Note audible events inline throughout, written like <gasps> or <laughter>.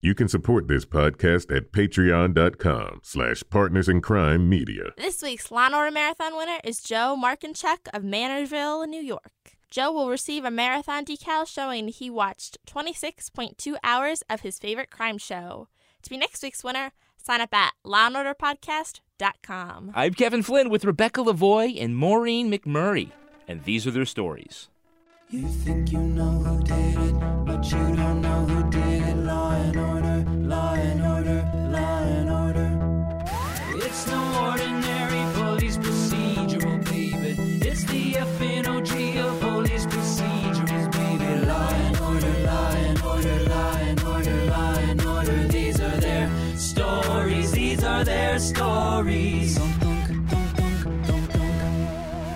You can support this podcast at patreon.com slash partners in crime media. This week's Law and Order Marathon winner is Joe Markinchuk of Manorville, New York. Joe will receive a marathon decal showing he watched 26.2 hours of his favorite crime show. To be next week's winner, sign up at lawandorderpodcast.com. I'm Kevin Flynn with Rebecca Lavoie and Maureen McMurray, and these are their stories. You think you know who did it, but you don't know who did it. Law and order, law and order, law and order. It's no ordinary police procedural, baby. It's the FNOG of police procedurals, baby. Law and order, law and order, law and order, law and order. These are their stories. These are their stories.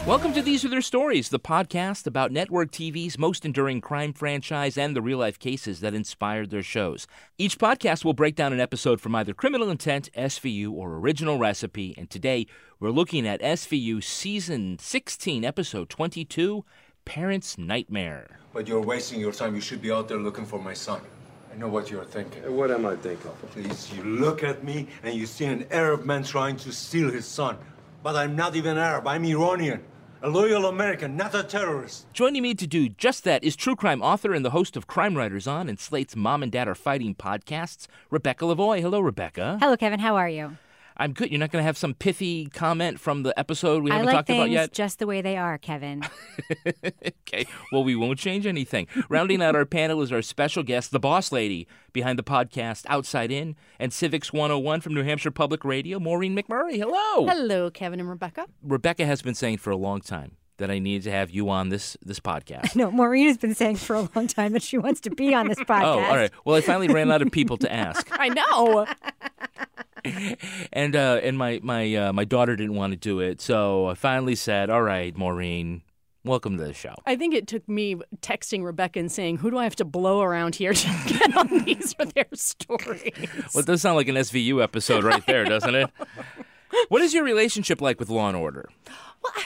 Welcome to These Are Their Stories, the podcast about network TV's most enduring crime franchise and the real life cases that inspired their shows. Each podcast will break down an episode from either Criminal Intent, SVU, or Original Recipe, and today we're looking at SVU Season 16, Episode 22 Parents' Nightmare. But you're wasting your time. You should be out there looking for my son. I know what you're thinking. What am I thinking? Please, you look at me and you see an Arab man trying to steal his son. But I'm not even Arab. I'm Iranian. A loyal American, not a terrorist. Joining me to do just that is true crime author and the host of Crime Writers On and Slate's Mom and Dad Are Fighting podcasts, Rebecca Lavoie. Hello, Rebecca. Hello, Kevin. How are you? I'm good. You're not going to have some pithy comment from the episode we haven't like talked about yet? just the way they are, Kevin. <laughs> okay. Well, we won't change anything. Rounding out our panel is our special guest, the boss lady behind the podcast Outside In and Civics 101 from New Hampshire Public Radio, Maureen McMurray. Hello. Hello, Kevin and Rebecca. Rebecca has been saying for a long time that I need to have you on this this podcast. no, Maureen has been saying for a long time that she wants to be on this podcast. <laughs> Oh, all right. Well, I finally ran out of people to ask. <laughs> I know. <laughs> and uh, and my my uh, my daughter didn't want to do it, so I finally said, "All right, Maureen, welcome to the show." I think it took me texting Rebecca and saying, "Who do I have to blow around here to <laughs> get on these for their stories?" Well, it does sound like an SVU episode right there, doesn't it? <laughs> What is your relationship like with Law and Order? Well,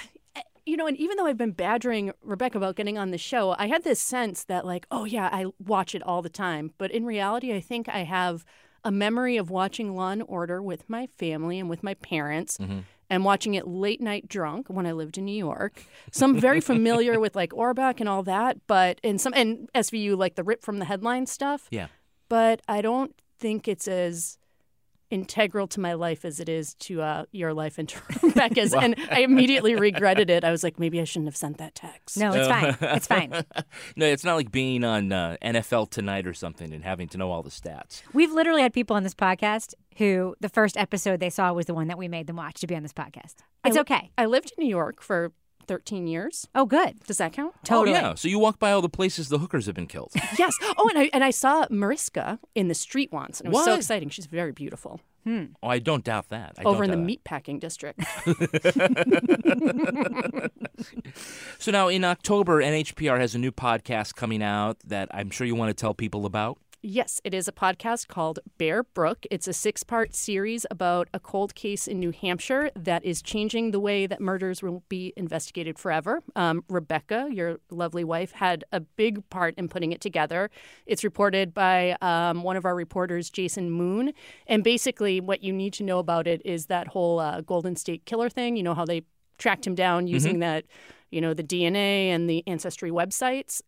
you know, and even though I've been badgering Rebecca about getting on the show, I had this sense that, like, oh yeah, I watch it all the time. But in reality, I think I have a memory of watching Law and Order with my family and with my parents. Mm-hmm. And watching it late night drunk when I lived in New York. So I'm very familiar with like Orbach and all that, but and some and SVU like the rip from the headline stuff. Yeah. But I don't think it's as integral to my life as it is to uh, your life and to <laughs> Rebecca's. <laughs> And I immediately regretted it. I was like, maybe I shouldn't have sent that text. No, it's fine. It's fine. <laughs> no, it's not like being on uh, NFL Tonight or something and having to know all the stats. We've literally had people on this podcast who the first episode they saw was the one that we made them watch to be on this podcast. It's I- okay. I lived in New York for 13 years. Oh, good. Does that count? Totally. Oh yeah. So you walk by all the places the hookers have been killed. <laughs> Yes. Oh, and I and I saw Mariska in the street once, and it was so exciting. She's very beautiful. Hmm. oh, I don't doubt that. I Over in the doubt that. meatpacking district. <laughs> <laughs> So now in October, NHPR has a new podcast coming out that I'm sure you want to tell people about. Yes, it is a podcast called Bear Brook. It's a six part series about a cold case in New Hampshire that is changing the way that murders will be investigated forever. Um, Rebecca, your lovely wife, had a big part in putting it together. It's reported by um, one of our reporters, Jason Moon. And basically, what you need to know about it is that whole uh, Golden State Killer thing. You know how they tracked him down using that, you know, the DNA and the ancestry websites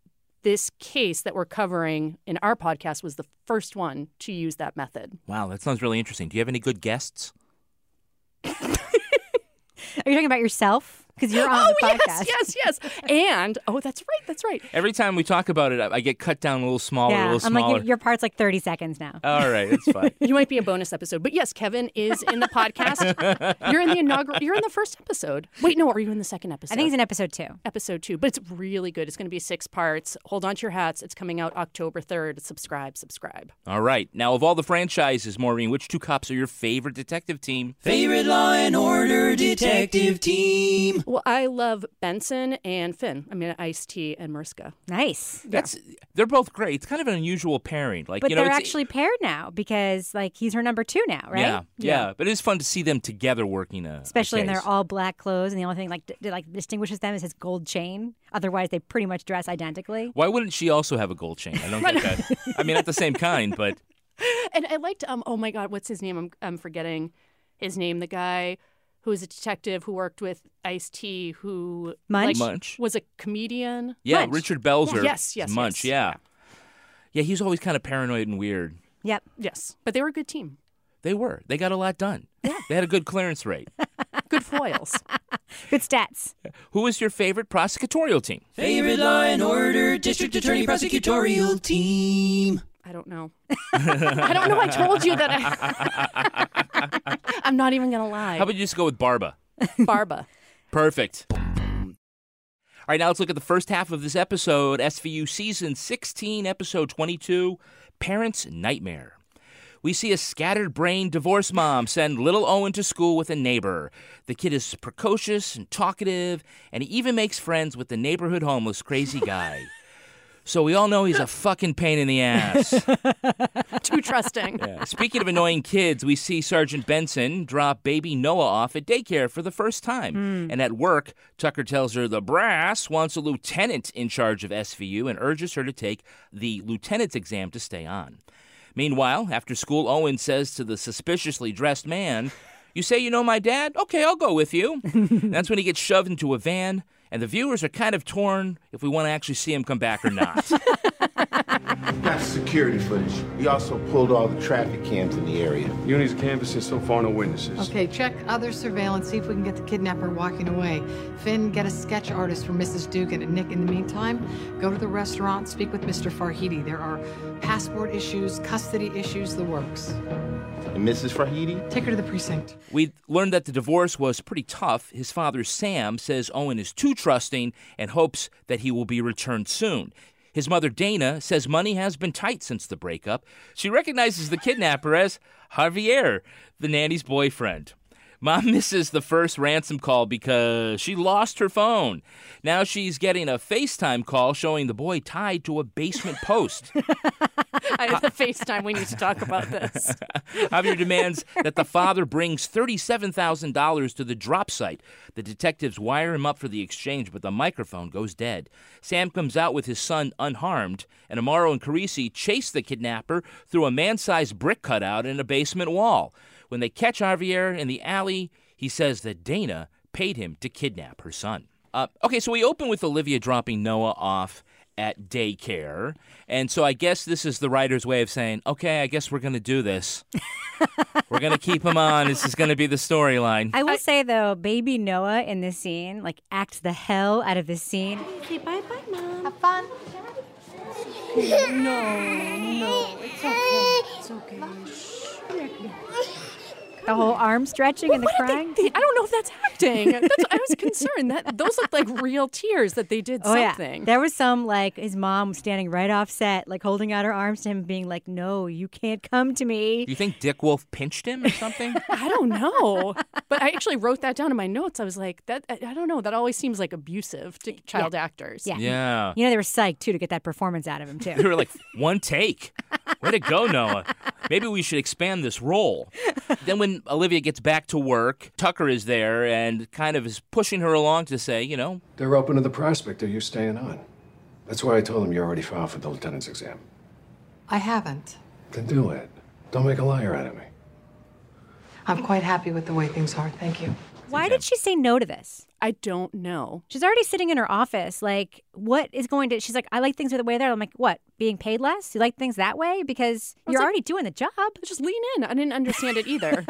this case that we're covering in our podcast was the first one to use that method. Wow, that sounds really interesting. Do you have any good guests? <laughs> Are you talking about yourself? Because you're on oh <laughs> the podcast. yes, yes, yes. And oh, that's right, that's right. Every time we talk about it, I I get cut down a little smaller, a Yeah, little I'm smaller. like your, your part's like 30 seconds now. All right, it's <laughs> fine. You might be a bonus episode, but yes, Kevin is in the podcast. <laughs> you're in the inaugural. You're in the first episode. Wait, no, are you in the second episode? I think he's in episode two. episode two, but it's really good. It's going to be six parts. Hold on to your hats. It's coming out October third. Subscribe, subscribe. All right. Now, of all the franchises, Maureen, which two cops are your favorite detective team? Favorite Law and Order detective team. Well, I love Benson and Fin. I mean, Ice T and Mariska. Nice. That's they're both great. It's kind of an unusual pairing. Like But you know, they're actually paired now because like he's her number two now, right? yeah, yeah, But it's fun to see them together working a Especially a in their all black clothes, and the only thing like d- like distinguishes them is his gold chain. Otherwise, they pretty much dress identically. Why wouldn't she also have a gold chain? I don't <laughs> get that. I mean, not the same kind, but <laughs> And I liked. Um. Oh my God, what's his name? I'm I'm forgetting his name. The guy who was a detective who worked with Ice T, who Munch? like, Munch. was a comedian. yeah, Munch. Richard Belzer. Yes, yes, Munch. yes. Yeah, yeah. He's always kind of paranoid and weird. Yep. Yes, but they were a good team. They were. They got a lot done. Yeah. They had a good clearance rate. <laughs> Good foils. <laughs> Good stats. Who is your favorite prosecutorial team? Favorite Law and Order district attorney prosecutorial team. I don't know. <laughs> I don't know. I told you that. I... <laughs> I'm not even gonna lie. How about you just go with Barba? Barba? <laughs> Perfect. All right, now let's look at the first half of this episode SVU Season 16, Episode 22 Parents' Nightmare. We see a scattered brained divorce mom send little Owen to school with a neighbor. The kid is precocious and talkative, and he even makes friends with the neighborhood homeless crazy guy. So we all know he's a <laughs> fucking pain in the ass. <laughs> Too trusting. Yeah. Speaking of annoying kids, we see Sergeant Benson drop baby Noah off at daycare for the first time. Hmm. And at work, Tucker tells her the brass wants a lieutenant in charge of SVU and urges her to take the lieutenant's exam to stay on. Meanwhile, after school, Owen says to the suspiciously dressed man, You say you know my dad? Okay, I'll go with you. <laughs> That's when he gets shoved into a van, and the viewers are kind of torn if we want to actually see him come back or not. <laughs> That's security footage. We also pulled all the traffic cams in the area. Uni's canvassing so far, no witnesses. Okay, check other surveillance, see if we can get the kidnapper walking away. Fin, get a sketch artist for Mrs. Dugan. And Nick, in the meantime, go to the restaurant, speak with Mr. Farhidi. There are passport issues, custody issues, the works. And Mrs. Farhidi? Take her to the precinct. We learned that the divorce was pretty tough. His father, Sam, says Owen is too trusting and hopes that he will be returned soon. His mother, Dana, says money has been tight since the breakup. She recognizes the kidnapper as Javier, the nanny's boyfriend. Mom <laughs> misses the first ransom call because she lost her phone. Now she's getting a FaceTime call showing the boy tied to a basement post. <laughs> I have the FaceTime. We need to talk about this. <laughs> Javier demands that the father brings $37,000 to the drop site. The detectives wire him up for the exchange, but the microphone goes dead. Sam comes out with his son unharmed, and Amaro and Carisi chase the kidnapper through a man sized brick cutout in a basement wall. When they catch Javier in the alley, he says that Dana paid him to kidnap her son. Uh, okay, so we open with Olivia dropping Noah off at daycare. And so I guess this is the writer's way of saying, okay, I guess we're going to do this. <laughs> we're going to keep him on. This is going to be the storyline. I will say though, baby Noah in this scene like acts the hell out of this scene. Okay, bye bye, Mom. Have fun. The whole arm stretching and the What did they- crying. they- I don't know if that's acting. That's, I was <laughs> concerned that those looked like real tears that they did Oh something. yeah, there was some like his mom standing right off set, like holding out her arms to him, being like, "No, you can't come to me." Do you think Dick Wolf pinched him or something? <laughs> I don't know, but I actually wrote that down in my notes. I was like, that I I don't know. That always seems like abusive to child actors. Yeah. yeah. You know they were psyched too to get that performance out of him too. <laughs> They were like, one take. Way to go, Noah. Maybe we should expand this role. then, when Olivia gets back to work, Tucker is there and kind of is pushing her along to say, you know, They're open to the prospect of you staying on. That's why I told them you already filed for the lieutenant's exam. I haven't. Then do it. Don't make a liar out of me. I'm quite happy with the way things are. Thank you. Why did she say no to this? I don't know. She's already sitting in her office. Like, what is going to? She's like, I like things the way they're. I'm like, what? Being paid less? You like things that way because you're like- already doing the job. Just lean in. I didn't understand it either.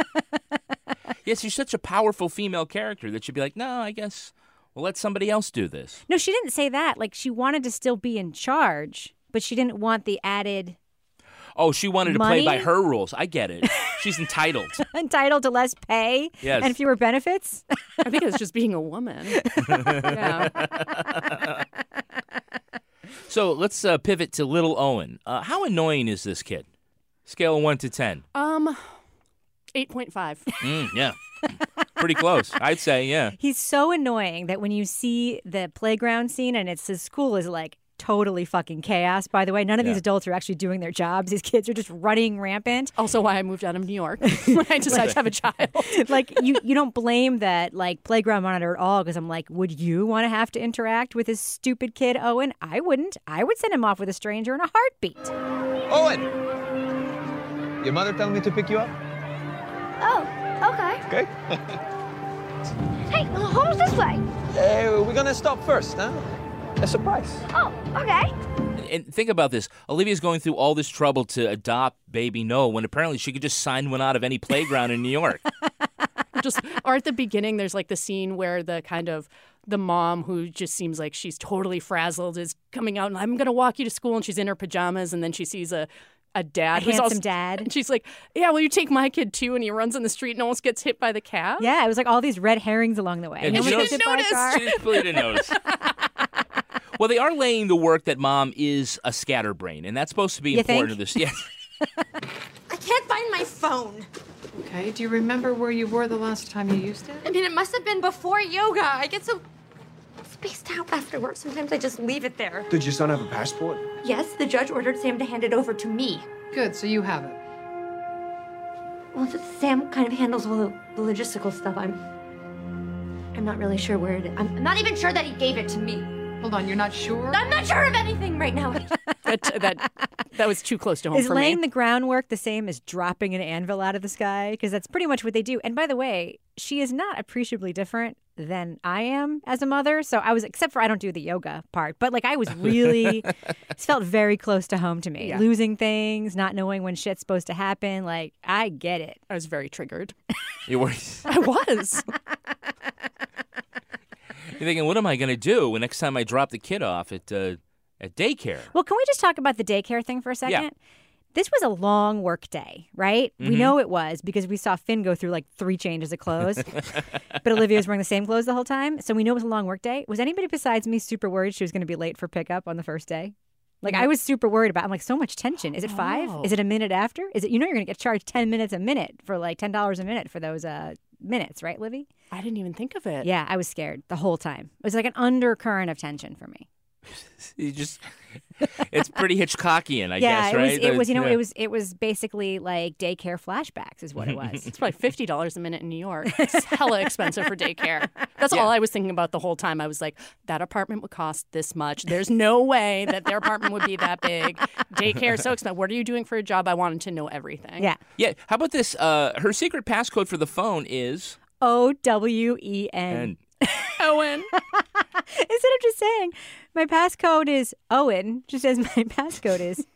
<laughs> yes, she's such a powerful female character that she'd be like, no, I guess we'll let somebody else do this. No, she didn't say that. Like she wanted to still be in charge, but she didn't want the added Oh, she wanted to play by her rules. I get it. She's entitled. <laughs> entitled to less pay Yes. and fewer benefits. I think it's just being a woman. <laughs> yeah. <laughs> So let's uh, pivot to little Owen. Uh, how annoying is this kid? Scale of 1 to 10. Um, 8.5. Mm, yeah. Pretty close. I'd say, yeah. He's so annoying that when you see the playground scene and it's his school is like totally fucking chaos. By the way, none of these adults are actually doing their jobs. These kids are just running rampant. Also, why I moved out of New York <laughs> when <laughs> I decided to have a child. <laughs> like you, you don't blame that like playground monitor at all because I'm like, would you want to have to interact with this stupid kid, Owen? I wouldn't. I would send him off with a stranger in a heartbeat. Owen! Your mother telling me to pick you up? Oh, okay. Okay. Hey, home's this way. Uh, we're gonna stop first, huh? A surprise. Oh, okay. And think about this. Olivia's going through all this trouble to adopt baby Noah when apparently she could just sign one out of any playground in New York. <laughs> just or at the beginning there's like the scene where the kind of the mom who just seems like she's totally frazzled is coming out and I'm going to walk you to school and she's in her pajamas and then she sees a a dad A who's handsome also dad. and she's like yeah will you take my kid too and he runs in the street and almost gets hit by the cab Yeah, it was like all these red herrings along the way. And No she one didn't gets hit by a notice. car. She just really didn't notice. <laughs> well, they are laying the work that mom is a scatterbrain, and that's supposed to be You important think? to this. <laughs> Yes. I can't find my phone. Okay, do you remember where you were the last time you used it? I mean, it must have been before yoga. I get so spaced out after work. Sometimes I just leave it there. Did your son have a passport? Yes, the judge ordered Sam to hand it over to me. Good, so you have it. Well, th- Sam kind of handles all the, the logistical stuff. I'm. I'm not really sure where it is. I'm not even sure that he gave it to me. Hold on, you're not sure? I'm not sure of anything right now. <laughs> that, that that was too close to home Is for laying me the groundwork the same as dropping an anvil out of the sky? Because that's pretty much what they do. And by the way, she is not appreciably different than I am as a mother. So I was, except for I don't do the yoga part, but like I was really, it <laughs> felt very close to home to me. Yeah. Losing things, not knowing when shit's supposed to happen. Like I get it. I was very triggered <laughs> You were, I was you're thinking, what am I going to do when next time I drop the kid off at uh, at daycare? Well, can we just talk about the daycare thing for a second? Yeah. This was a long work day, right? We Mhm. know it was because we saw Fin go through like three changes of clothes. <laughs> but Olivia was wearing the same clothes the whole time. So we know it was a long work day. Was anybody besides me super worried she was going to be late for pickup on the first day? Like I was super worried about. I'm like, so much tension. Is it five? Oh. Is it a minute after? Is it? You know, you're going to get charged ten minutes a minute for like ten dollars a minute for those uh, minutes, right, Livy? I didn't even think of it Yeah, I was scared the whole time. It was like an undercurrent of tension for me. <laughs> You just, it's pretty Hitchcockian, I yeah, guess, it was. It was. You know, Yeah. it was. It was basically like daycare flashbacks, is what it was. <laughs> It's probably fifty dollars a minute in New York. It's <laughs> hella expensive for daycare. That's Yeah. all I was thinking about the whole time. I was like, that apartment would cost this much. There's no way that their apartment would be that big. Daycare is so expensive. What are you doing for a job? I wanted to know everything. Yeah. Yeah. How about this? Uh, her secret passcode for the phone is. O W E N. Owen. <laughs> Instead of just saying my passcode is Owen, just as my <laughs> passcode is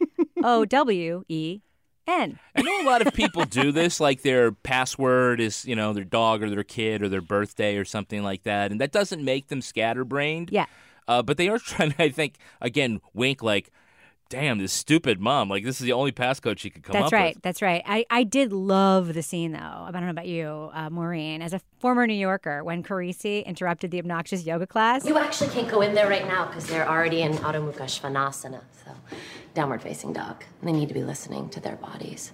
O W E N. I know a lot of people do this, like their password is, you know, their dog or their kid or their birthday or something like that, and that doesn't make them scatterbrained. Yeah. Uh, but they are <laughs> trying to, I think, again, wink like, damn, this stupid mom. Like, this is the only passcode she could come with. That's up right. with. That's right. I, I did love the scene though. I don't know about you, uh, Maureen. As a former New Yorker, when Carisi interrupted the obnoxious yoga class, You actually can't go in there right now because they're already in Adho Mukha Svanasana, so downward facing dog. They need to be listening to their bodies.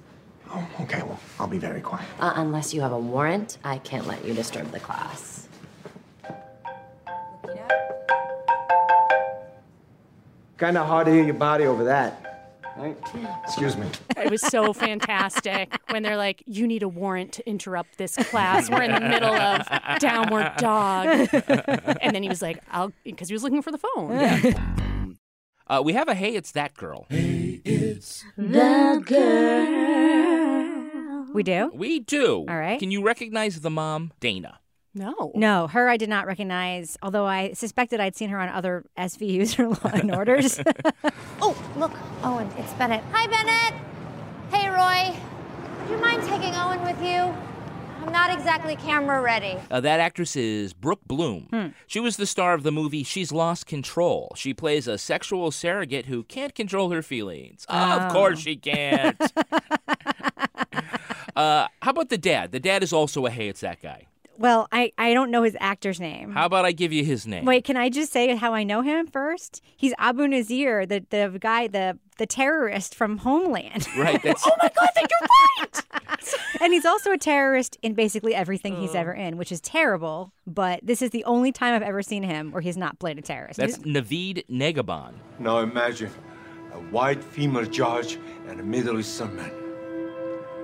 Oh, okay, well, I'll be very quiet. Uh, unless you have a warrant, I can't let you disturb the class. Kind of hard to hear your body over that. Right? Excuse me. It was so fantastic when they're like, you need a warrant to interrupt this class. We're in the middle of downward dog. And then he was like, I'll, because he was looking for the phone. Uh, we have a hey, it's that girl. it's the girl. We do. We do. All right. Can you recognize the mom, Dana? No. No, her I did not recognize, although I suspected I'd seen her on other SVUs or <laughs> Law and Orders. <laughs> Oh, look, Owen, it's Bennett. Hi, Bennett. Hey, Roy. Would you mind taking Owen with you? I'm I'm not exactly camera ready. Uh, that actress is Brooke Bloom. Hmm. She was the star of the movie She's Lost Control. She plays a sexual surrogate who can't control her feelings. Of Oh. course she can't. <laughs> uh, how about the dad? The dad is also a hey, it's that guy. Well, I, I don't know his actor's name. How about I give you his name? Wait, can I just say how I know him first? He's Abu Nazir, the, the guy, the the terrorist from Homeland. <laughs> Right. That's, <laughs> oh my God, then you're right. <laughs> and he's also a terrorist in basically everything he's oh. ever in, which is terrible. But this is the only time I've ever seen him where he's not played a terrorist. that's Navid Negahban. Now imagine a white female judge and a Middle Eastern man.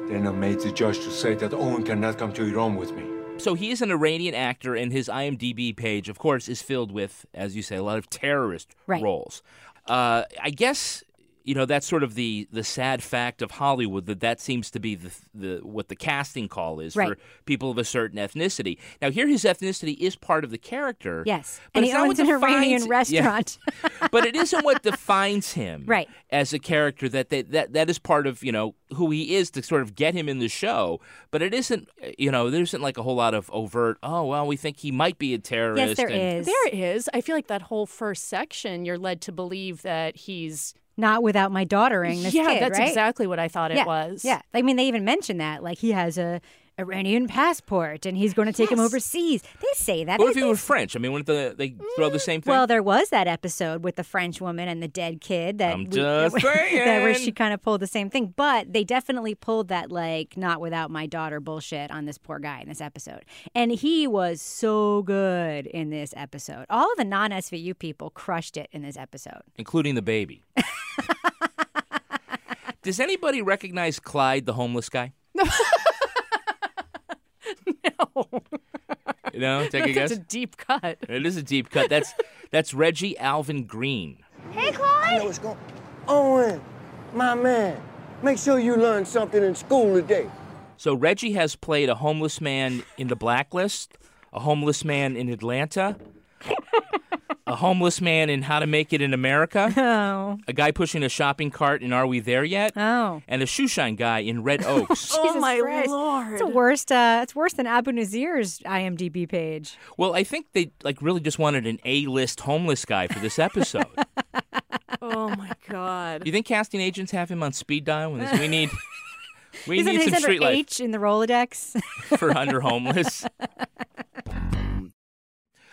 Then I made the judge to say that Owen cannot come to Iran with me. So he is an Iranian actor, and his IMDb page, of course, is filled with, as you say, a lot of terrorist Right. roles. Uh, I guess you know that's sort of the the sad fact of Hollywood that that seems to be the the what the casting call is Right. for people of a certain ethnicity. Now, here his ethnicity is part of the character. Yes. but And it's he not owns what an Iranian defines- Yeah. restaurant. <laughs> <laughs> but it isn't what defines him Right. as a character that, they, that that is part of you know who he is to sort of get him in the show but it isn't you know there isn't like a whole lot of overt oh well we think he might be a terrorist there and- is. There is. I feel like that whole first section, you're led to believe that he's not without my daughtering this yeah, kid, that's right? exactly what I thought it yeah. was. Yeah. I mean, they even mentioned that. Like, he has a Iranian passport and he's going to take him overseas. They say that. what if he was French? I mean, wouldn't the, they throw the mm, same thing? Well, there was that episode with the French woman and the dead kid that I'm we- just that, <laughs> where she kind of pulled the same thing, but they definitely pulled that like not without my daughter bullshit on this poor guy in this episode, and he was so good in this episode. All of the non SVU people crushed it in this episode. including the baby. <laughs> Does anybody recognize Clyde, the homeless guy? no. <laughs> No, You know? take a That's guess. a deep cut. It is a deep cut. That's that's Reggie Alvin Green. Hey, Clyde. what's going Owen, my man, make sure you learn something in school today. So Reggie has played a homeless man in The Blacklist, a homeless man in Atlanta, a homeless man in How to Make It in America, <laughs> Oh. a guy pushing a shopping cart in Are We There Yet? Oh. And a shoeshine guy in Red <laughs> Oaks. Jesus my Christ. lord! It's the worst. Uh, it's worse than Abu Nazir's IMDb page. well, I think they like really just wanted an A-list homeless guy for this episode. <laughs> Oh my god. you think casting agents have him on speed dial when this, we need we He's, need he's some under street life H in the Rolodex. for under homeless.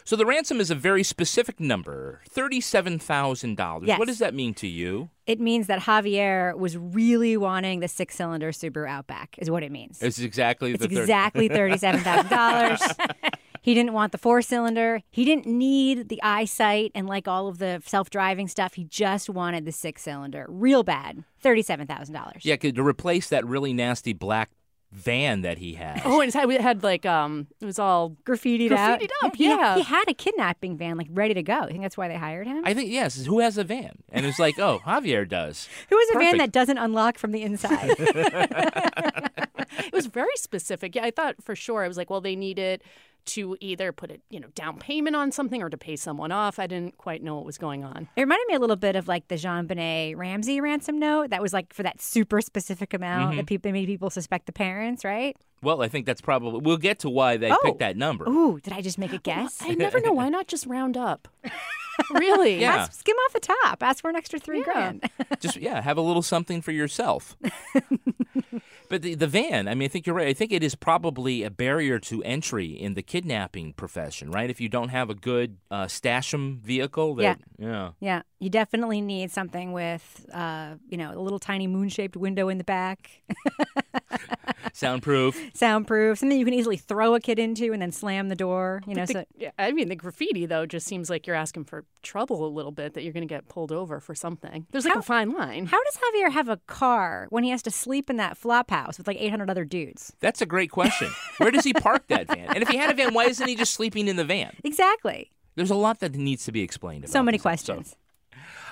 So the ransom is a very specific number, thirty-seven thousand dollars. Yes. What does that mean to you? it means that Javier was really wanting the six-cylinder Subaru Outback. Is what it means. It's exactly It's exactly <laughs> thirty-seven thousand dollars. <laughs> He didn't want the four-cylinder. He didn't need the eyesight and like all of the self-driving stuff. He just wanted the six-cylinder, real bad. Thirty-seven thousand dollars. Yeah, to replace that really nasty black van that he had. Oh, and it had, like um, it was all Graffitied, graffitied out. up. He- Yeah, he had a kidnapping van like ready to go. I think that's why they hired him. I think yes. Who has a van? And it's like, oh, Javier does. Who has a van that doesn't unlock from the inside? <laughs> it was very specific. Yeah, I thought for sure. I was like, well, they needed to either put a you know down payment on something or to pay someone off. I didn't quite know what was going on. It reminded me a little bit of like the JonBenét Ramsey ransom note. That was like for that super specific amount Mhm. that people made people suspect the parents, right? Well, I think that's probably. We'll get to why they Oh. picked that number. Ooh, did I just make a guess? I never know why not just round up. <laughs> really? Yeah. Ask, skim off the top. Ask for an extra three grand. <laughs> Just yeah, have a little something for yourself. <laughs> but the the van, I mean, I think you're right. I think it is probably a barrier to entry in the kidnapping profession, right? If you don't have a good uh, Stasham vehicle, that, yeah. Yeah, you definitely need something with, uh, you know, a little tiny moon-shaped window in the back, <laughs> soundproof. soundproof, something you can easily throw a kid into and then slam the door. You know, the- so yeah, I mean, the graffiti though just seems like you're asking for trouble a little bit. That you're going to get pulled over for something. There's like a fine line. how does Javier have a car when he has to sleep in that flop house with like 800 other dudes? That's a great question. Where does he park that van? And if he had a van, why isn't he just sleeping in the van? Exactly. There's a lot that needs to be explained. About So many this episode. questions.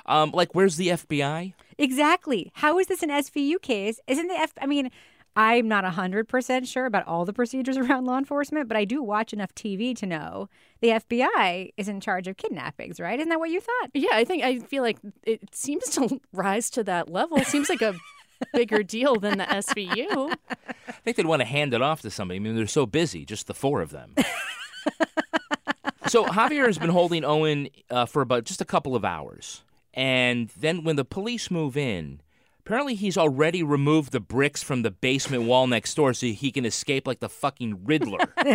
Um, like, where's the FBI? Exactly. How is this an SVU case? Isn't the F? I mean, I'm not hundred percent sure about all the procedures <laughs> around law enforcement, but I do watch enough TV to know the FBI is in charge of kidnappings, right? Isn't that what you thought? Yeah, I think I feel like it seems to <laughs> rise to that level. It seems like a bigger deal than the SVU. I think <laughs> they'd want to hand it off to somebody. I mean, they're so busy, just the four of them. <laughs> so Javier has been holding Owen uh, for about just a couple of hours. And then when the police move in, apparently he's already removed the bricks from the basement wall next door so he can escape like the fucking Riddler. <laughs>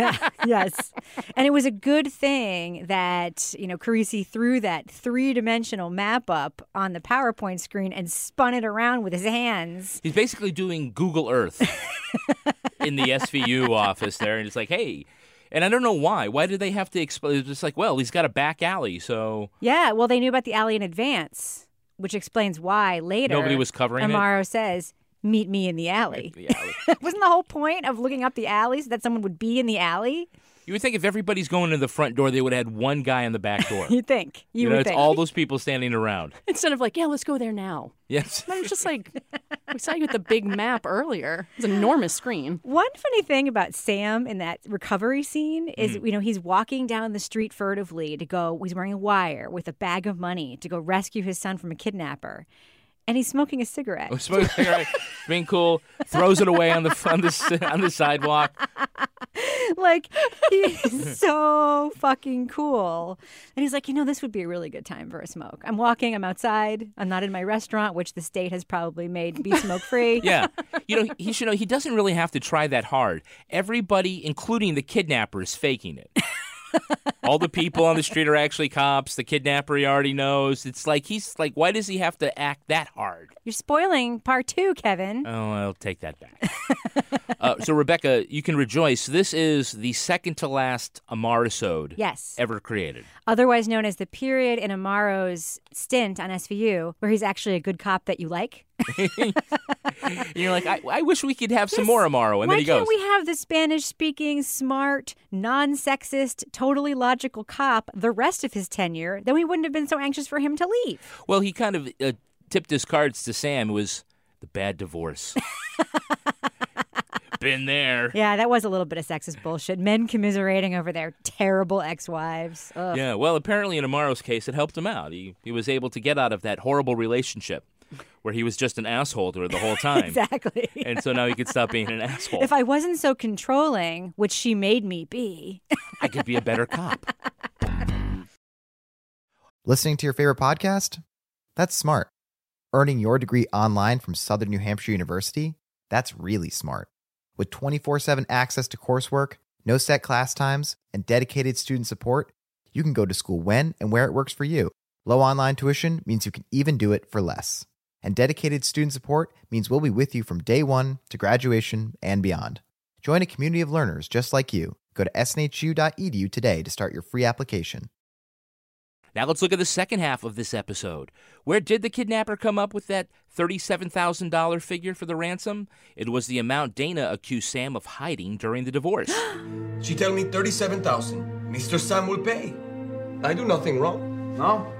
yes. And it was a good thing that, you know, Carisi threw that three dimensional map up on the PowerPoint screen and spun it around with his hands. He's basically doing Google Earth in the SVU office there. And it's like, hey, and I don't know why. Why did they have to explain? It's just like, well, he's got a back alley, so Yeah, well, they knew about the alley in advance, which explains why later Nobody was covering it? Amaro says, "Meet me in the alley." <laughs> Wasn't the whole point of looking up the alleys that someone would be in the alley? You would think if everybody's going to the front door, they would have had one guy in the back door. <laughs> You'd think. You, know, would it's think. all those people standing around. <laughs> Instead of like, yeah, let's go there now. Yes. And it's just like, we saw you with the big map earlier. It's an enormous screen. One funny thing about Sam in that recovery scene is, Mm. you know, he's walking down the street furtively to go, he's wearing a wire with a bag of money to go rescue his son from a kidnapper. And he's smoking a cigarette. Oh, smoking a cigarette, <laughs> being cool, throws it away on the on the on the sidewalk. <laughs> like, he's <laughs> so fucking cool. And he's like, you know, this would be a really good time for a smoke. I'm walking, I'm outside, I'm not in my restaurant, which the state has probably made be smoke free. <laughs> Yeah, you know, he should know he doesn't really have to try that hard. Everybody, including the kidnapper, is faking it. All the people on the street are actually cops. The kidnapper he already knows. It's like he's like, why does he have to act that hard? You're spoiling part two, Kevin. Oh, I'll take that back. uh, so, Rebecca, you can rejoice. This is the second to last Amarisode Yes. ever created. Otherwise known as the period in Amaro's stint on SVU, where he's actually a good cop that you like. <laughs> You're like, I, I wish we could have some more Amaro. And Why then he goes, can't we have the Spanish speaking, smart, non sexist, totally logical cop the rest of his tenure? Then we wouldn't have been so anxious for him to leave. Well, he kind of uh, tipped his cards to Sam. It was the bad divorce. <laughs> Been there. Yeah, that was a little bit of sexist bullshit. Men commiserating over their terrible ex wives. Yeah, well, apparently in Amaro's case, it helped him out. He he was able to get out of that horrible relationship where he was just an asshole to her the whole <laughs> time. Exactly. And so now he could stop being an <laughs> asshole. If I wasn't so controlling, which she made me be. <laughs> I could be a better cop. Listening to your favorite podcast? That's smart. Earning your degree online from Southern New Hampshire University? That's really smart. With 24 7 access to coursework, no set class times, and dedicated student support, you can go to school when and where it works for you. Low online tuition means you can even do it for less. And dedicated student support means we'll be with you from day one to graduation and beyond. Join a community of learners just like you. Go to snhu.edu today to start your free application. Now let's look at the second half of this episode. Where did the kidnapper come up with that $37,000 figure for the ransom? It was the amount Dana accused Sam of hiding during the divorce. <gasps> She tell me 37,000. Mr. Sam will pay. I do nothing wrong. No?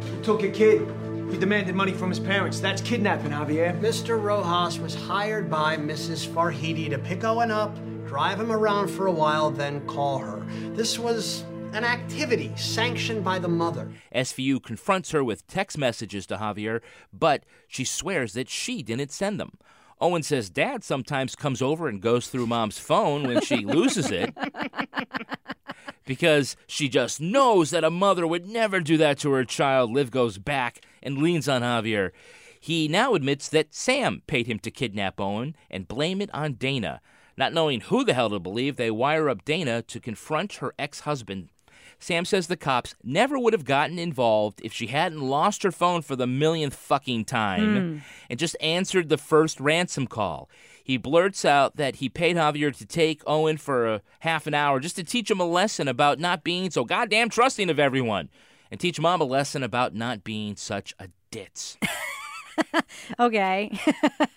He took a kid. He demanded money from his parents. That's kidnapping, Javier. Mr. Rojas was hired by Mrs. Farhidi to pick Owen up, drive him around for a while, then call her. This was an activity sanctioned by the mother. SVU confronts her with text messages to Javier, but she swears that she didn't send them. Owen says dad sometimes comes over and goes through mom's phone when she <laughs> loses it because she just knows that a mother would never do that to her child. Liv goes back and leans on Javier. He now admits that Sam paid him to kidnap Owen and blame it on Dana. Not knowing who the hell to believe, they wire up Dana to confront her ex husband. Sam says the cops never would have gotten involved if she hadn't lost her phone for the millionth fucking time Hmm. and just answered the first ransom call. He blurts out that he paid Javier to take Owen for a half an hour just to teach him a lesson about not being so goddamn trusting of everyone and teach mom a lesson about not being such a ditz. <laughs> Okay.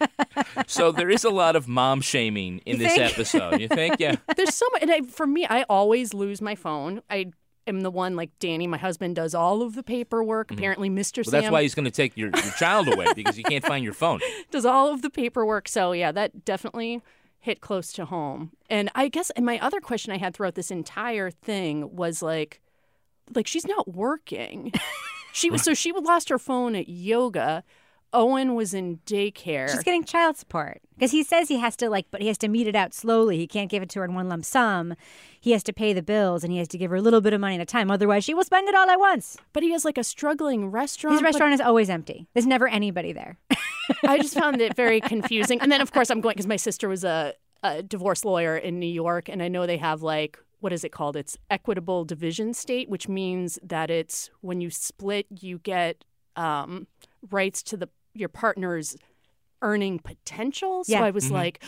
<laughs> so there is a lot of mom shaming in You this think? episode. You think? Yeah. <laughs> There's so much, and I, for me, I always lose my phone. I am the one like Danny, my husband, does all of the paperwork. Mm-hmm. Apparently, Mr. Well, Sam that's why he's going to take your, your child away because you can't find your phone. does all of the paperwork. So yeah, that definitely hit close to home. And I guess, and my other question I had throughout this entire thing was like, like she's not working. <laughs> she was so she lost her phone at yoga. Owen was in daycare. She's getting child support because he says he has to like, but he has to meet it out slowly. He can't give it to her in one lump sum. He has to pay the bills and he has to give her a little bit of money at a time. Otherwise, she will spend it all at once. but he has like a struggling restaurant. His but- restaurant is always empty. There's never anybody there. I just found it very <laughs> confusing. And then, of course, I'm going because my sister was a, a divorce lawyer in New York, and I know they have like what is it called? It's equitable division state, which means that it's when you split, you get um, rights to the your partner's earning potential. So Yeah. I was Mhm. like,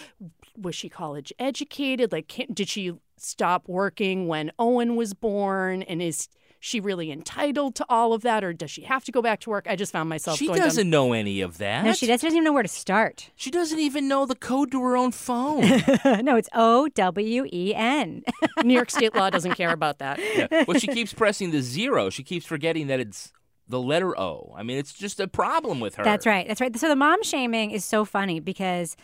was she college educated? Like, did she stop working when Owen was born? And is she really entitled to all of that, or does she have to go back to work? I just found myself. She going doesn't know any of that. No, she does- doesn't even know where to start. She doesn't even know the code to her own phone. <laughs> no, it's O W E N. <laughs> New York state law doesn't care about that. Yeah. Well, she keeps pressing the zero. She keeps forgetting that it's the letter O. I mean, it's just a problem with her. That's right. That's right. So the mom shaming is so funny because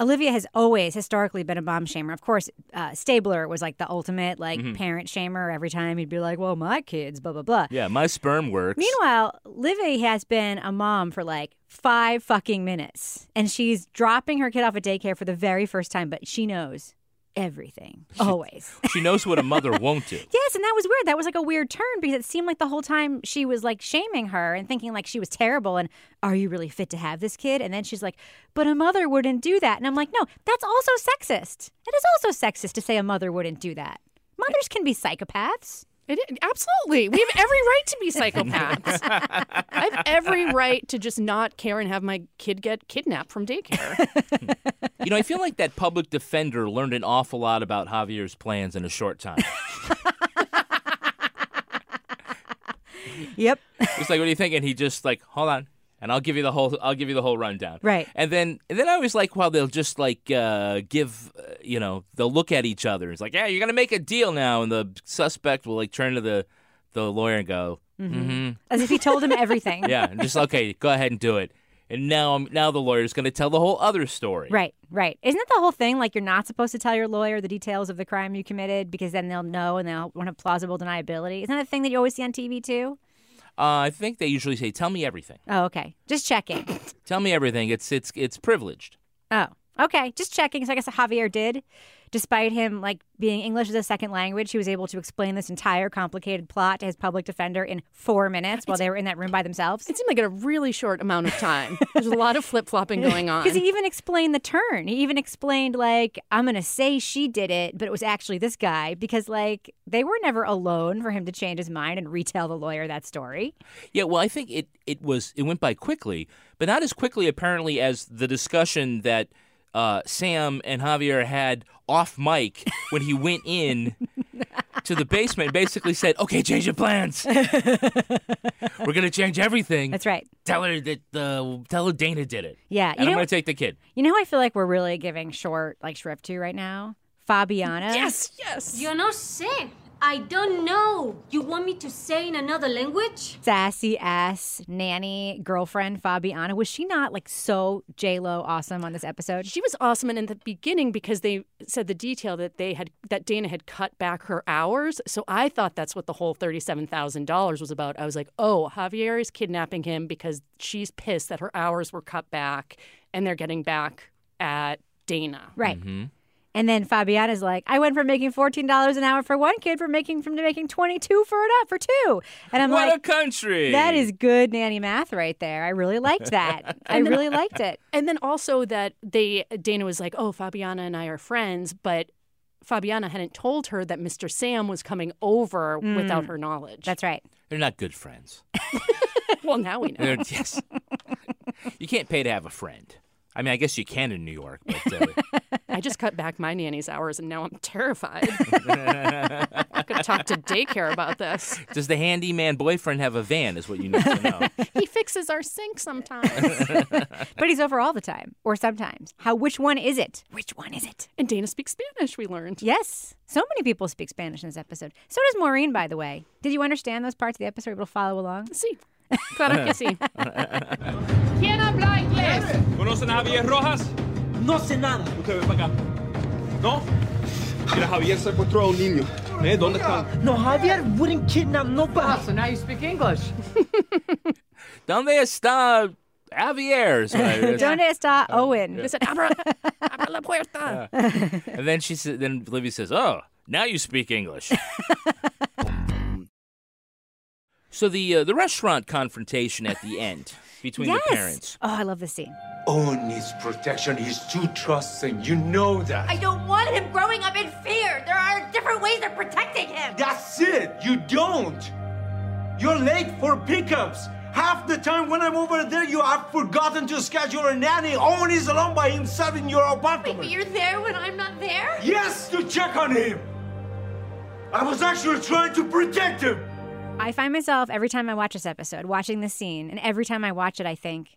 Olivia has always historically been a mom shamer. Of course, uh, Stabler was like the ultimate like Mhm. parent shamer. Every time he'd be like, "Well, my kids," blah blah blah. Yeah, my sperm works. Meanwhile, Livy has been a mom for like five fucking minutes, and she's dropping her kid off at daycare for the very first time, but she knows everything always. <laughs> she knows what a mother won't do. Yes, and that was weird. That was like a weird turn because it seemed like the whole time she was like shaming her and thinking like she was terrible and are you really fit to have this kid? And then she's like, but a mother wouldn't do that. And I'm like, no, that's also sexist. It is also sexist to say a mother wouldn't do that. Mothers can be psychopaths. It, absolutely. We have every right to be psychopaths. I have every right to just not care and have my kid get kidnapped from daycare. You know, I feel like that public defender learned an awful lot about Javier's plans in a short time. <laughs> Yep. It's like, what do you think? And he just like, hold on, and I'll give you the whole, I'll give you the whole rundown. Right. And then, and then I always like how they'll just like uh, give, uh, you know, they'll look at each other. It's like, yeah, you're gonna make a deal now, and the suspect will like turn to the, the lawyer and go, mm-hmm. As if he told him everything. <laughs> yeah, and just okay, go ahead and do it. And now, I'm now the lawyer's gonna tell the whole other story. Right, right. Isn't that the whole thing? Like, you're not supposed to tell your lawyer the details of the crime you committed because then they'll know and they'll want have plausible deniability. Isn't that a thing that you always see on TV too? Uh, I think they usually say, "Tell me everything. Oh, okay. Just checking. Tell me everything." It's it's it's privileged. Oh, okay. Just checking. So I guess Javier did. Despite him like being English as a second language, he was able to explain this entire complicated plot to his public defender in four minutes while they were in that room by themselves. It seemed like a really short amount of time. There's a lot of flip flopping <laughs> going on. Because he even explained the turn. He even explained, like, I'm going to say she did it, but it was actually this guy because, like, they were never alone for him to change his mind and retell the lawyer that story. Yeah, well, I think it it was it went by quickly, but not as quickly apparently as the discussion that uh, Sam and Javier had off mic when he went in to the basement. and Basically said, "Okay, change your plans. <laughs> We're gonna change everything." That's right. Tell her that uh, tell her Dana did it. Yeah, and you I'm gonna take the kid. You know I feel like we're really giving short, like, shrift to right now? Fabiana. Yes, yes. Yo no sé. I don't know. You want me to say in another language? Sassy ass nanny girlfriend Fabiana. Was she not like so J Lo awesome on this episode? She was awesome, and in the beginning, because they said the detail that they had that Dana had cut back her hours, so I thought that's what the whole thirty-seven thousand dollars was about. I was like, oh, Javier is kidnapping him because she's pissed that her hours were cut back, and they're getting back at Dana. Right. Mm-hmm. And then Fabiana's like, I went from making fourteen dollars an hour for one kid for making from making twenty two for it for two. And I'm what like, What a country! that is good nanny math right there. I really liked that. <laughs> I then- really liked it. <laughs> And then also that they Dana was like, "Oh, Fabiana and I are friends," but Fabiana hadn't told her that Mr. Sam was coming over Mm. without her knowledge. That's right. They're not good friends. <laughs> well, now we know. They're- yes. you can't pay to have a friend. I mean, I guess you can in New York, but uh, <laughs> I just cut back my nanny's hours, and now I'm terrified. <laughs> I could talk to daycare about this. does the handyman boyfriend have a van? Is what you need to know. <laughs> He fixes our sink sometimes. But he's over all the time, or sometimes. How? Which one is it? Which one is it? and Dana speaks Spanish. We learned. Yes. So many people speak Spanish in this episode. So does Maureen, by the way. Did you understand those parts of the episode? Able to follow along? Sí. <laughs> Claro que sí. <laughs> ¿Quién habla inglés? ¿Conocen a Javier Rojas? No sé nada. Usted ven para acá. ¿No? Mira, Javier secuestró a un niño. ¿Eh? ¿Dónde está? No, Javier wouldn't kidnap nobody. so now you speak English. <laughs> ¿Dónde está Javier. Donde está Owen? yeah. said, abra, abra la puerta. and then she said, then Livy says, "Oh, now you speak English." So the uh, the restaurant confrontation at the <laughs> end between yes. the parents. Oh, I love this scene. Owen needs protection. He's too trusting. You know that. I don't want him growing up in fear. There are different ways of protecting him. That's it. You don't. You're late for pickups. Half the time when I'm over there, you have forgotten to schedule a nanny. Owen is alone by himself in your apartment. But you're there when I'm not there? Yes, to check on him. I was actually trying to protect him. I find myself every time I watch this episode watching this scene, and every time I watch it, I think,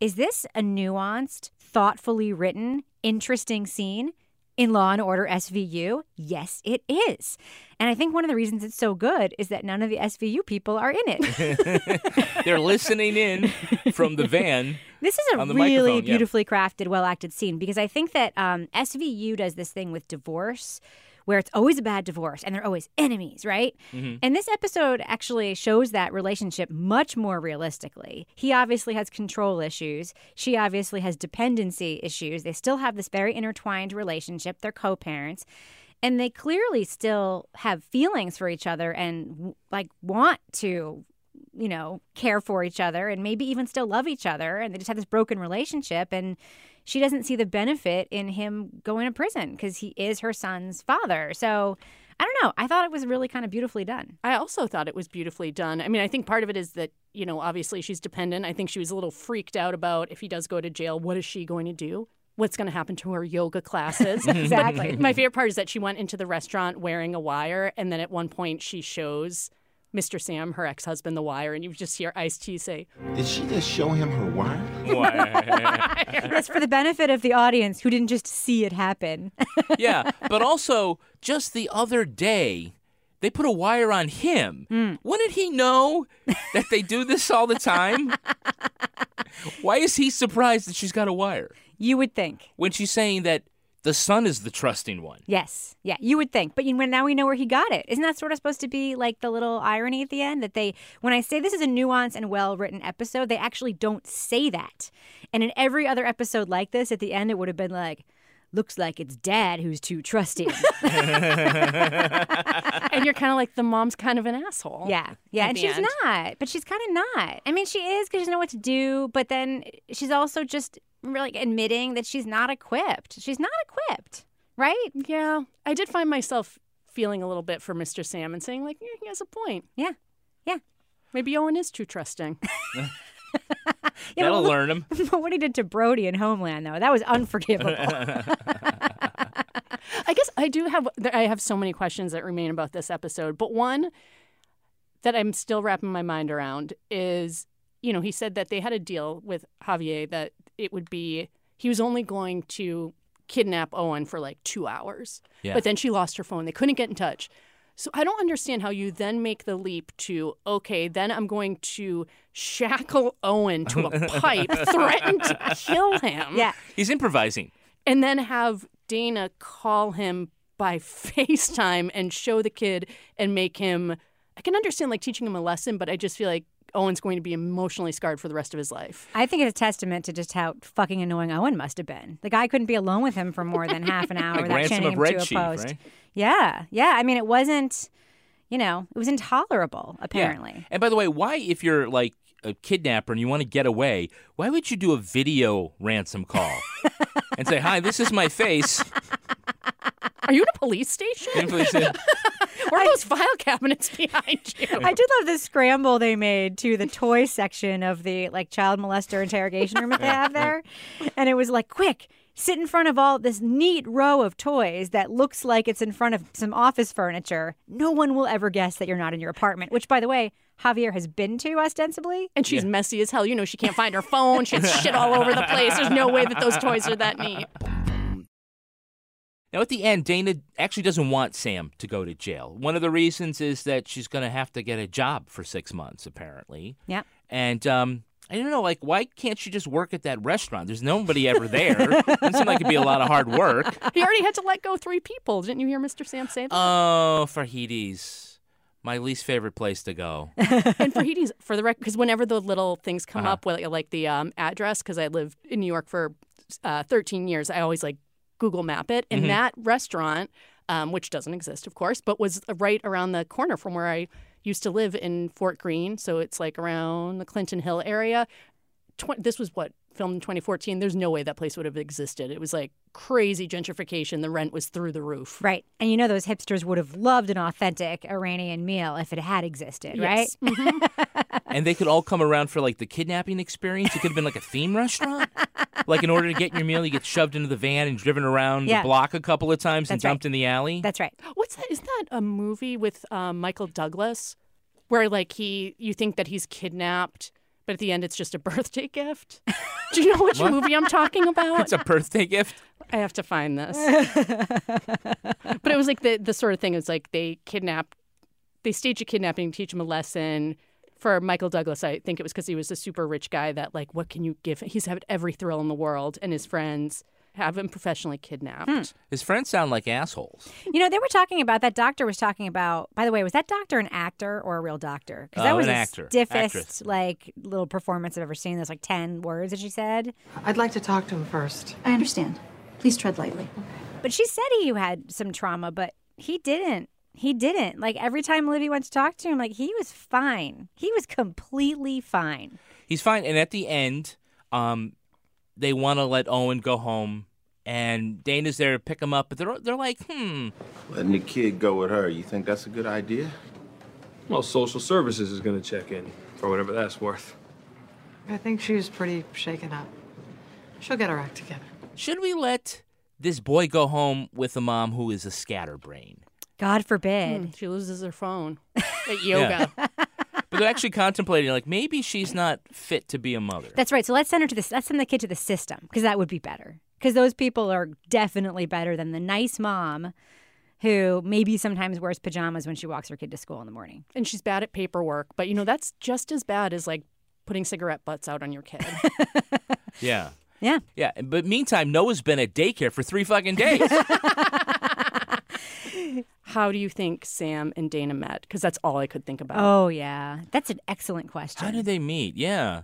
is this a nuanced, thoughtfully written, interesting scene in Law and Order SVU? Yes, it is. And I think one of the reasons it's so good is that none of the SVU people are in it. <laughs> They're listening in from the van. This is a really microphone, yeah. beautifully crafted, well acted scene because I think that um, SVU does this thing with divorce where it's always a bad divorce and they're always enemies, right? Mhm. And this episode actually shows that relationship much more realistically. He obviously has control issues. She obviously has dependency issues. They still have this very intertwined relationship. They're co parents. And they clearly still have feelings for each other and like want to, you know, care for each other and maybe even still love each other. And they just have this broken relationship. And she doesn't see the benefit in him going to prison because he is her son's father. So I don't know. I thought it was really kind of beautifully done. I also thought it was beautifully done. I mean, I think part of it is that, you know, obviously she's dependent. I think she was a little freaked out about if he does go to jail, what is she going to do? What's going to happen to her yoga classes? But <laughs> Exactly. my favorite part is that she went into the restaurant wearing a wire, and then at one point she shows Mr. Sam, her ex husband, the wire, and you just hear Ice T say, Did she just show him her wire? <laughs> That's for the benefit of the audience who didn't just see it happen. <laughs> yeah, but also just the other day, they put a wire on him. Hmm. Wouldn't he know that they do this all the time? <laughs> Why is he surprised that she's got a wire you would think. when she's saying that the son is the trusting one? Yes. Yeah, you would think. But you, now we know where he got it. Isn't that sort of supposed to be like the little irony at the end that they when I say this is a nuanced and well-written episode, they actually don't say that. And in every other episode like this at the end it would have been like looks like it's dad who's too trusting. <laughs> <laughs> and you're kind of like, the mom's kind of an asshole. Yeah, yeah, and she's end. not, but she's kind of not. I mean, she is because she doesn't know what to do, but then she's also just really admitting that she's not equipped. She's not equipped, right? Yeah. I did find myself feeling a little bit for Mr. Sam and saying, like, yeah, he has a point. Yeah. Yeah. Maybe Owen is too trusting. <laughs> Yeah, That'll but look- learn him. <laughs> But what he did to Brody in Homeland, though, that was unforgivable. <laughs> I guess I do have I have so many questions that remain about this episode, but one that I'm still wrapping my mind around is, you know, he said that they had a deal with Javier that it would be he was only going to kidnap Owen for like 2 hours. Yeah. But then she lost her phone. They couldn't get in touch. So I don't understand how you then make the leap to okay, then I'm going to shackle Owen to a <laughs> pipe, threaten to kill him. Yeah. He's improvising. And then have Dana call him by <laughs> FaceTime and show the kid and make him I can understand like teaching him a lesson, but I just feel like Owen's going to be emotionally scarred for the rest of his life. I think it's a testament to just how fucking annoying Owen must have been. The guy couldn't be alone with him for more than half an <laughs> hour Like without of him Red to a Chief, post. right? Yeah, yeah. I mean, it wasn't, you know, it was intolerable. Apparently, Yeah. And by the way, why, if you're like a kidnapper and you want to get away, why would you do a video ransom call <laughs> and say, "Hi, this is my face"? Are you in a police station? And please say- Where are those file cabinets behind you? <laughs> I did love the scramble they made to the toy section of the like child molester interrogation room that they have there, and it was like, quick. Sit in front of all this neat row of toys that looks like it's in front of some office furniture. No one will ever guess that you're not in your apartment, which, by the way, Javier has been to ostensibly. And she's messy as hell. You know, she can't find her phone. She has <laughs> shit all over the place. There's no way that those toys are that neat. Now, at the end, Dana actually doesn't want Sam to go to jail. One of the reasons is that she's going to have to get a job for six months, apparently. Yeah. And um, I don't know, like, why can't she just work at that restaurant? There's nobody ever there. <laughs> Doesn't seem like it'd be a lot of hard work. He already had to let go three people. Didn't you hear Mr. Sam say that? Oh, fajitas. My least favorite place to go. <laughs> and Fahiti's for the record, because whenever the little things come Uh-huh. up, with, like the um, address, because I lived in New York for uh, 13 years, I always like Google Map it. And Mhm. that restaurant, um, which doesn't exist, of course, but was right around the corner from where I used to live in Fort Greene. So it's like around the Clinton Hill area. Tw- this was what filmed in 2014. There's no way that place would have existed. It was like crazy gentrification. The rent was through the roof. Right. And you know those hipsters would have loved an authentic Iranian meal if it had existed, Yes. right? <laughs> and they could all come around for like the kidnapping experience. It could have been like a theme restaurant. like in order to get your meal, you get shoved into the van and driven around Yeah. the block a couple of times and That's right. dumped in the alley. That's right. What's that? Isn't that a movie with um, Michael Douglas where like he you think that he's kidnapped, but at the end it's just a <laughs> birthday gift? Do you know which What? movie I'm talking about? It's a birthday gift. I have to find this. <laughs> but it was like the the sort of thing. It was like they kidnap, they stage a kidnapping, teach him a lesson. For Michael Douglas, I think it was because he was a super rich guy that like, what can you give? He's had every thrill in the world, and his friends have him professionally kidnapped. His friends sound like assholes. You know, they were talking about that doctor was talking about. By the way, was that doctor an actor or a real doctor? Because that Oh, was an the actor. stiffest Actress. like little performance I've ever seen. There's like ten words that she said. I'd like to talk to him first. I understand. Please tread lightly. But she said he had some trauma, but he didn't. He didn't. Like every time Livy went to talk to him, like he was fine. He was completely fine. He's fine. And at the end, um, they want to let Owen go home, and Dana's there to pick him up. But they're they're like, hmm. Letting the kid go with her, you think that's a good idea? Well, social services is going to check in for whatever that's worth. I think she's pretty shaken up. She'll get her act together. Should we let this boy go home with a mom who is a scatterbrain? God forbid. Hmm, she loses her phone <laughs> at Yeah. Yoga. But they're actually contemplating, like maybe she's not fit to be a mother. That's right. So let's send her to this. Let's send the kid to the system because that would be better. Because those people are definitely better than the nice mom who maybe sometimes wears pajamas when she walks her kid to school in the morning. and she's bad at paperwork, but you know that's just as bad as like putting cigarette butts out on your kid. <laughs> Yeah. Yeah. Yeah. But meantime, Noah's been at daycare for three fucking days. <laughs> How do you think Sam and Dana met? Because that's all I could think about. Oh yeah, that's an excellent question. How did they meet? Yeah.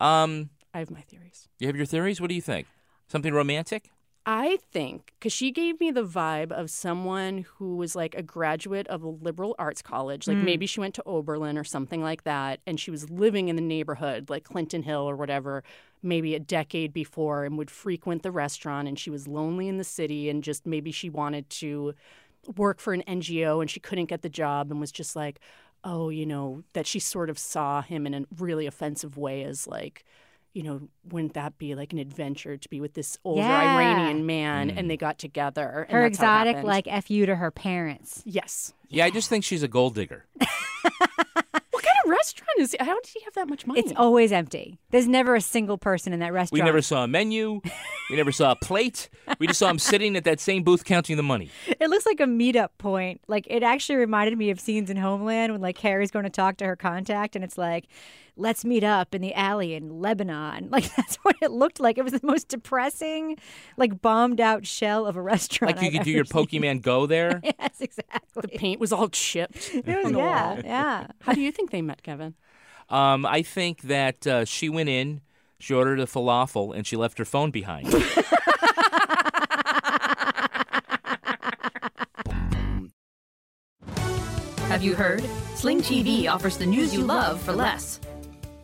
Um, I have my theories. you have your theories? What do you think? Something romantic? I think because she gave me the vibe of someone who was like a graduate of a liberal arts college. Like Mm. maybe she went to Oberlin or something like that. And she was living in the neighborhood, like Clinton Hill or whatever, maybe a decade before and would frequent the restaurant. And she was lonely in the city and just maybe she wanted to work for an NGO and she couldn't get the job and was just like, oh, you know, that she sort of saw him in a really offensive way as like, you know, wouldn't that be like an adventure to be with this older Yeah. Iranian man? And they mm. got together. and Her that's how it exotic, like F you to her parents. Yes. Yeah, I just think she's a gold digger. <laughs> What kind of restaurant is How did he have that much money? It's always empty. There's never a single person in that restaurant. We never saw a menu. We never saw a plate. We just saw him sitting at that same booth counting the money. It looks like a meetup point. Like it actually reminded me of scenes in Homeland when like Carrie's going to talk to her contact and it's like, let's meet up in the alley in Lebanon. <laughs> Like that's what it looked like. It was the most depressing, like bombed out shell of a restaurant. Like you I've could do ever your <laughs> seen. Pokemon Go there. <laughs> yes, exactly. The paint was all chipped. It was- yeah, wall. yeah. How do you think they met, Kevin? Um, I think that uh, she went in, she ordered a falafel, and she left her phone behind. Have you heard? Sling TV offers the news you love for less.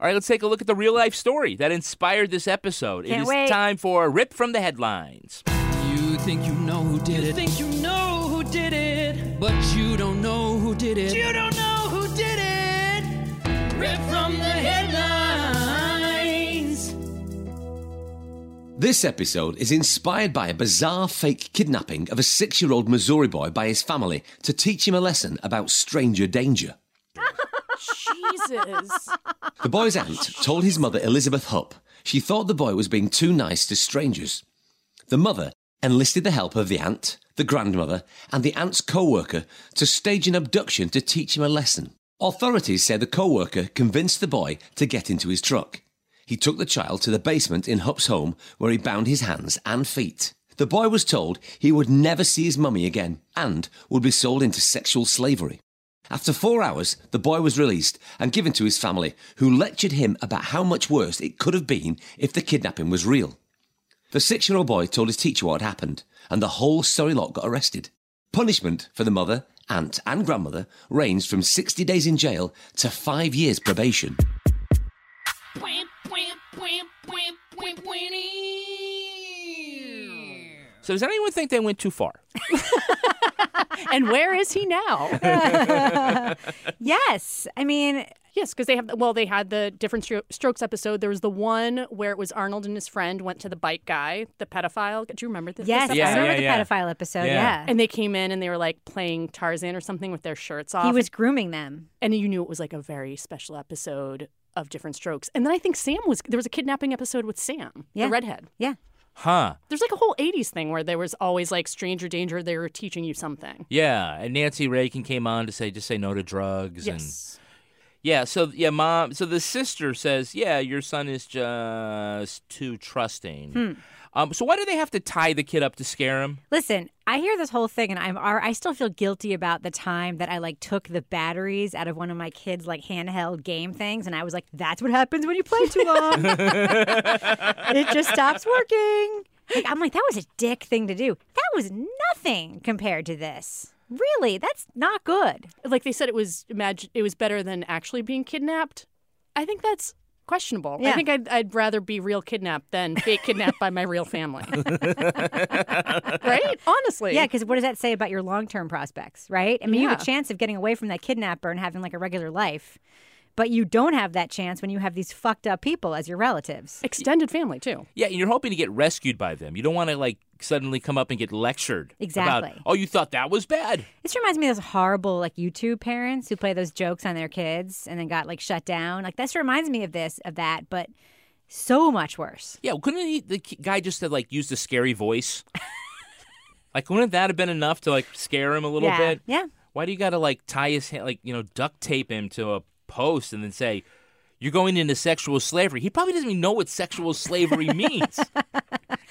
All right, let's take a look at the real life story that inspired this episode. Can't it is wait. time for a Rip from the Headlines. You think you know who did it. You think you know who did it. But you don't know who did it. You don't know who did it. Rip from the headlines. This episode is inspired by a bizarre fake kidnapping of a six year old Missouri boy by his family to teach him a lesson about stranger danger. <laughs> Jesus. The boy's aunt told his mother, Elizabeth Hupp, she thought the boy was being too nice to strangers. The mother enlisted the help of the aunt, the grandmother, and the aunt's co worker to stage an abduction to teach him a lesson. Authorities say the co worker convinced the boy to get into his truck. He took the child to the basement in Hupp's home where he bound his hands and feet. The boy was told he would never see his mummy again and would be sold into sexual slavery. After four hours, the boy was released and given to his family, who lectured him about how much worse it could have been if the kidnapping was real. The six year old boy told his teacher what had happened, and the whole sorry lot got arrested. Punishment for the mother, aunt, and grandmother ranged from 60 days in jail to five years probation. So, does anyone think they went too far? <laughs> <laughs> and where is he now? <laughs> yes. I mean, yes, because they have, well, they had the different stro- strokes episode. There was the one where it was Arnold and his friend went to the bike guy, the pedophile. Do you remember this? Yes, this I episode? remember the pedophile episode. Yeah. And they came in and they were like playing Tarzan or something with their shirts off. He was grooming them. And you knew it was like a very special episode of Diff'rent Strokes. And then I think Sam was, there was a kidnapping episode with Sam, Yeah. the redhead. Yeah. Huh. There's like a whole 80s thing where there was always like stranger danger. They were teaching you something. Yeah, and Nancy Reagan came on to say just say no to drugs Yes. and yeah, so yeah, mom. So the sister says, yeah, your son is just too trusting. Hmm. Um, so why do they have to tie the kid up to scare him? Listen, I hear this whole thing, and I'm I still feel guilty about the time that I like took the batteries out of one of my kids' like handheld game things, and I was like, "That's what happens when you play too long. <laughs> it just stops working." Like, I'm like, that was a dick thing to do. That was nothing compared to this. Really, that's not good. Like they said, it was imagine it was better than actually being kidnapped. I think that's questionable. I think I'd, I'd rather be real kidnapped than fake <laughs> kidnapped by my real family. <laughs> right? Honestly. Yeah, because what does that say about your long term prospects, right? I mean, you have a chance of getting away from that kidnapper and having like a regular life, but you don't have that chance when you have these fucked up people as your relatives. Extended family, too. Yeah, and you're hoping to get rescued by them. You don't want to like suddenly come up and get lectured. Exactly. About, oh, you thought that was bad? This reminds me of those horrible like YouTube parents who play those jokes on their kids and then got like shut down. Like this reminds me of this of that, but so much worse. Yeah, well, couldn't he, the guy just have like used a scary voice? <laughs> like, wouldn't that have been enough to like scare him a little Yeah, bit? yeah. Why do you got to like tie his hand, like you know, duct tape him to a post and then say, "You're going into sexual slavery"? He probably doesn't even know what sexual slavery <laughs> means.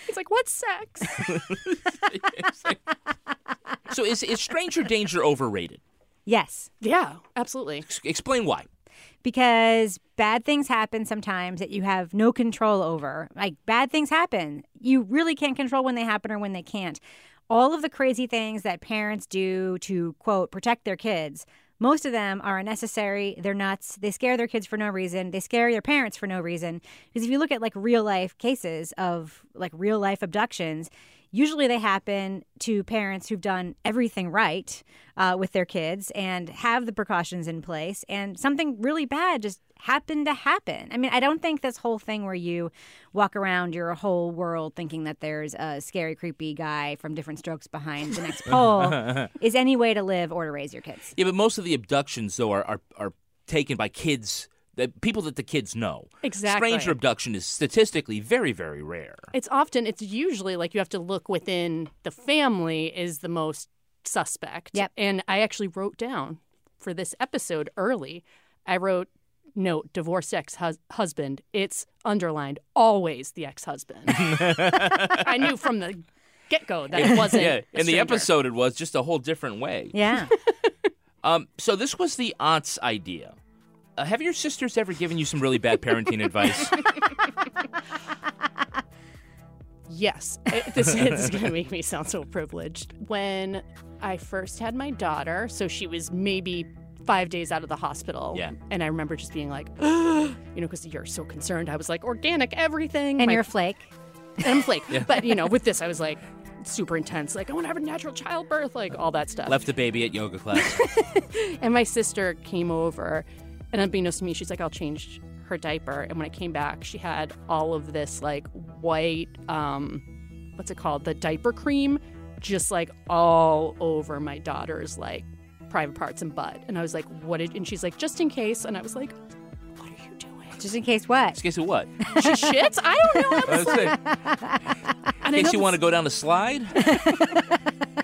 He's like, what's sex? <laughs> so is is stranger danger overrated? Yes. Yeah, absolutely. Ex- explain why. because bad things happen sometimes that you have no control over. Like bad things happen. You really can't control when they happen or when they can't. All of the crazy things that parents do to quote protect their kids, most of them are unnecessary. They're nuts. They scare their kids for no reason. They scare their parents for no reason. Because if you look at like real life cases of like real life abductions, usually they happen to parents who've done everything right uh, with their kids and have the precautions in place and something really bad just happened to happen i mean i don't think this whole thing where you walk around your whole world thinking that there's a scary creepy guy from Diff'rent Strokes behind the next <laughs> pole is any way to live or to raise your kids Yeah, but most of the abductions though are are, are taken by kids. The people that the kids know. Exactly. Stranger abduction is statistically very, very rare. It's often, it's usually like you have to look within the family is the most suspect. Yep. And I actually wrote down for this episode early, I wrote, note, divorced ex husband. It's underlined, always the ex husband. <laughs> I knew from the get go that it wasn't. yeah, a in the episode it was just a whole different way. yeah <laughs> Um, so this was the aunt's idea. Uh, have your sisters ever given you some really bad parenting advice? <laughs> Yes, It- this, <laughs> this is going to make me sound so privileged. When I first had my daughter, so she was maybe five days out of the hospital. Yeah. And I remember just being like, <gasps> you know, because you're so concerned. I was like, organic everything. And My- you're a flake. <laughs> And I'm a flake. Yeah. But, you know, with this, I was like, super intense. Like, I want to have a natural childbirth, like all that stuff. Left the baby at yoga class. And my sister came over, and unbeknownst to me, she's like, I'll change her diaper. And when I came back, she had all of this like white, um, what's it called? The diaper cream, just like all over my daughter's like private parts and butt. And I was like, what did, and she's like, just in case. And I was like, what are you doing? Just in case what? Just in case of what? she shits? I don't know. <laughs> I was Let's see. like, In case you want to go down the slide. <laughs>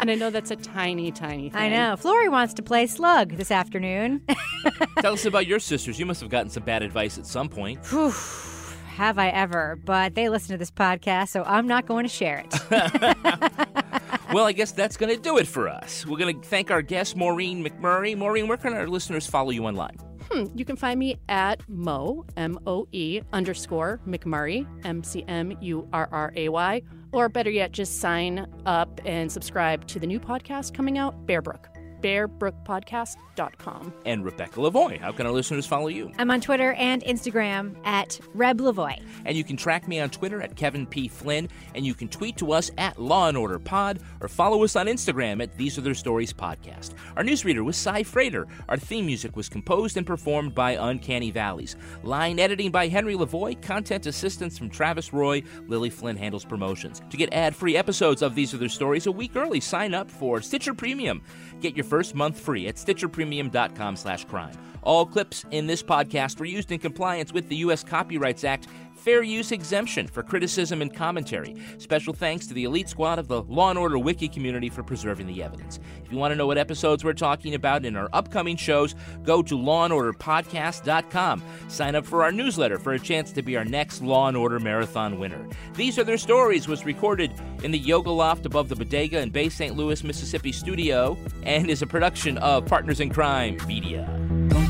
and I know that's a tiny, tiny thing. I know. Flory wants to play slug this afternoon. <laughs> Tell us about your sisters. You must have gotten some bad advice at some point. Whew, Have I ever? But they listen to this podcast, so I'm not going to share it. <laughs> <laughs> Well, I guess that's going to do it for us. We're going to thank our guest, Maureen McMurray. Maureen, where can our listeners follow you online? Hmm, you can find me at Mo, M O E underscore McMurray, M C M U R R A Y, or better yet, just sign up and subscribe to the new podcast coming out, Bear Brook, bearbrookpodcast.com. And Rebecca Lavoie. How can our listeners follow you? I'm on Twitter and Instagram at Reb Lavoie. And you can track me on Twitter at Kevin P. Flynn, and you can tweet to us at Law and Order Pod, or follow us on Instagram at These Are Their Stories Podcast. Our newsreader was Cy Frater. Our theme music was composed and performed by Uncanny Valleys. Line editing by Henry Lavoie, content assistance from Travis Roy. Lily Flynn handles promotions. To get ad-free episodes of These Are Their Stories a week early, sign up for Stitcher Premium. Get your first month free at stitcherpremium.com slash crime. All clips in this podcast were used in compliance with the U.S. Copyrights Act fair use exemption for criticism and commentary. Special thanks to the elite squad of the Law and Order Wiki community for preserving the evidence. If you want to know what episodes we're talking about in our upcoming shows, go to lawandorderpodcast.com. Sign up for our newsletter for a chance to be our next Law and Order Marathon winner. These Are Their Stories was recorded in the Yoga Loft above the Bodega in Bay St. Louis, Mississippi studio and is a production of Partners in Crime Media.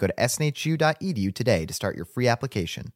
Go to snhu.edu today to start your free application.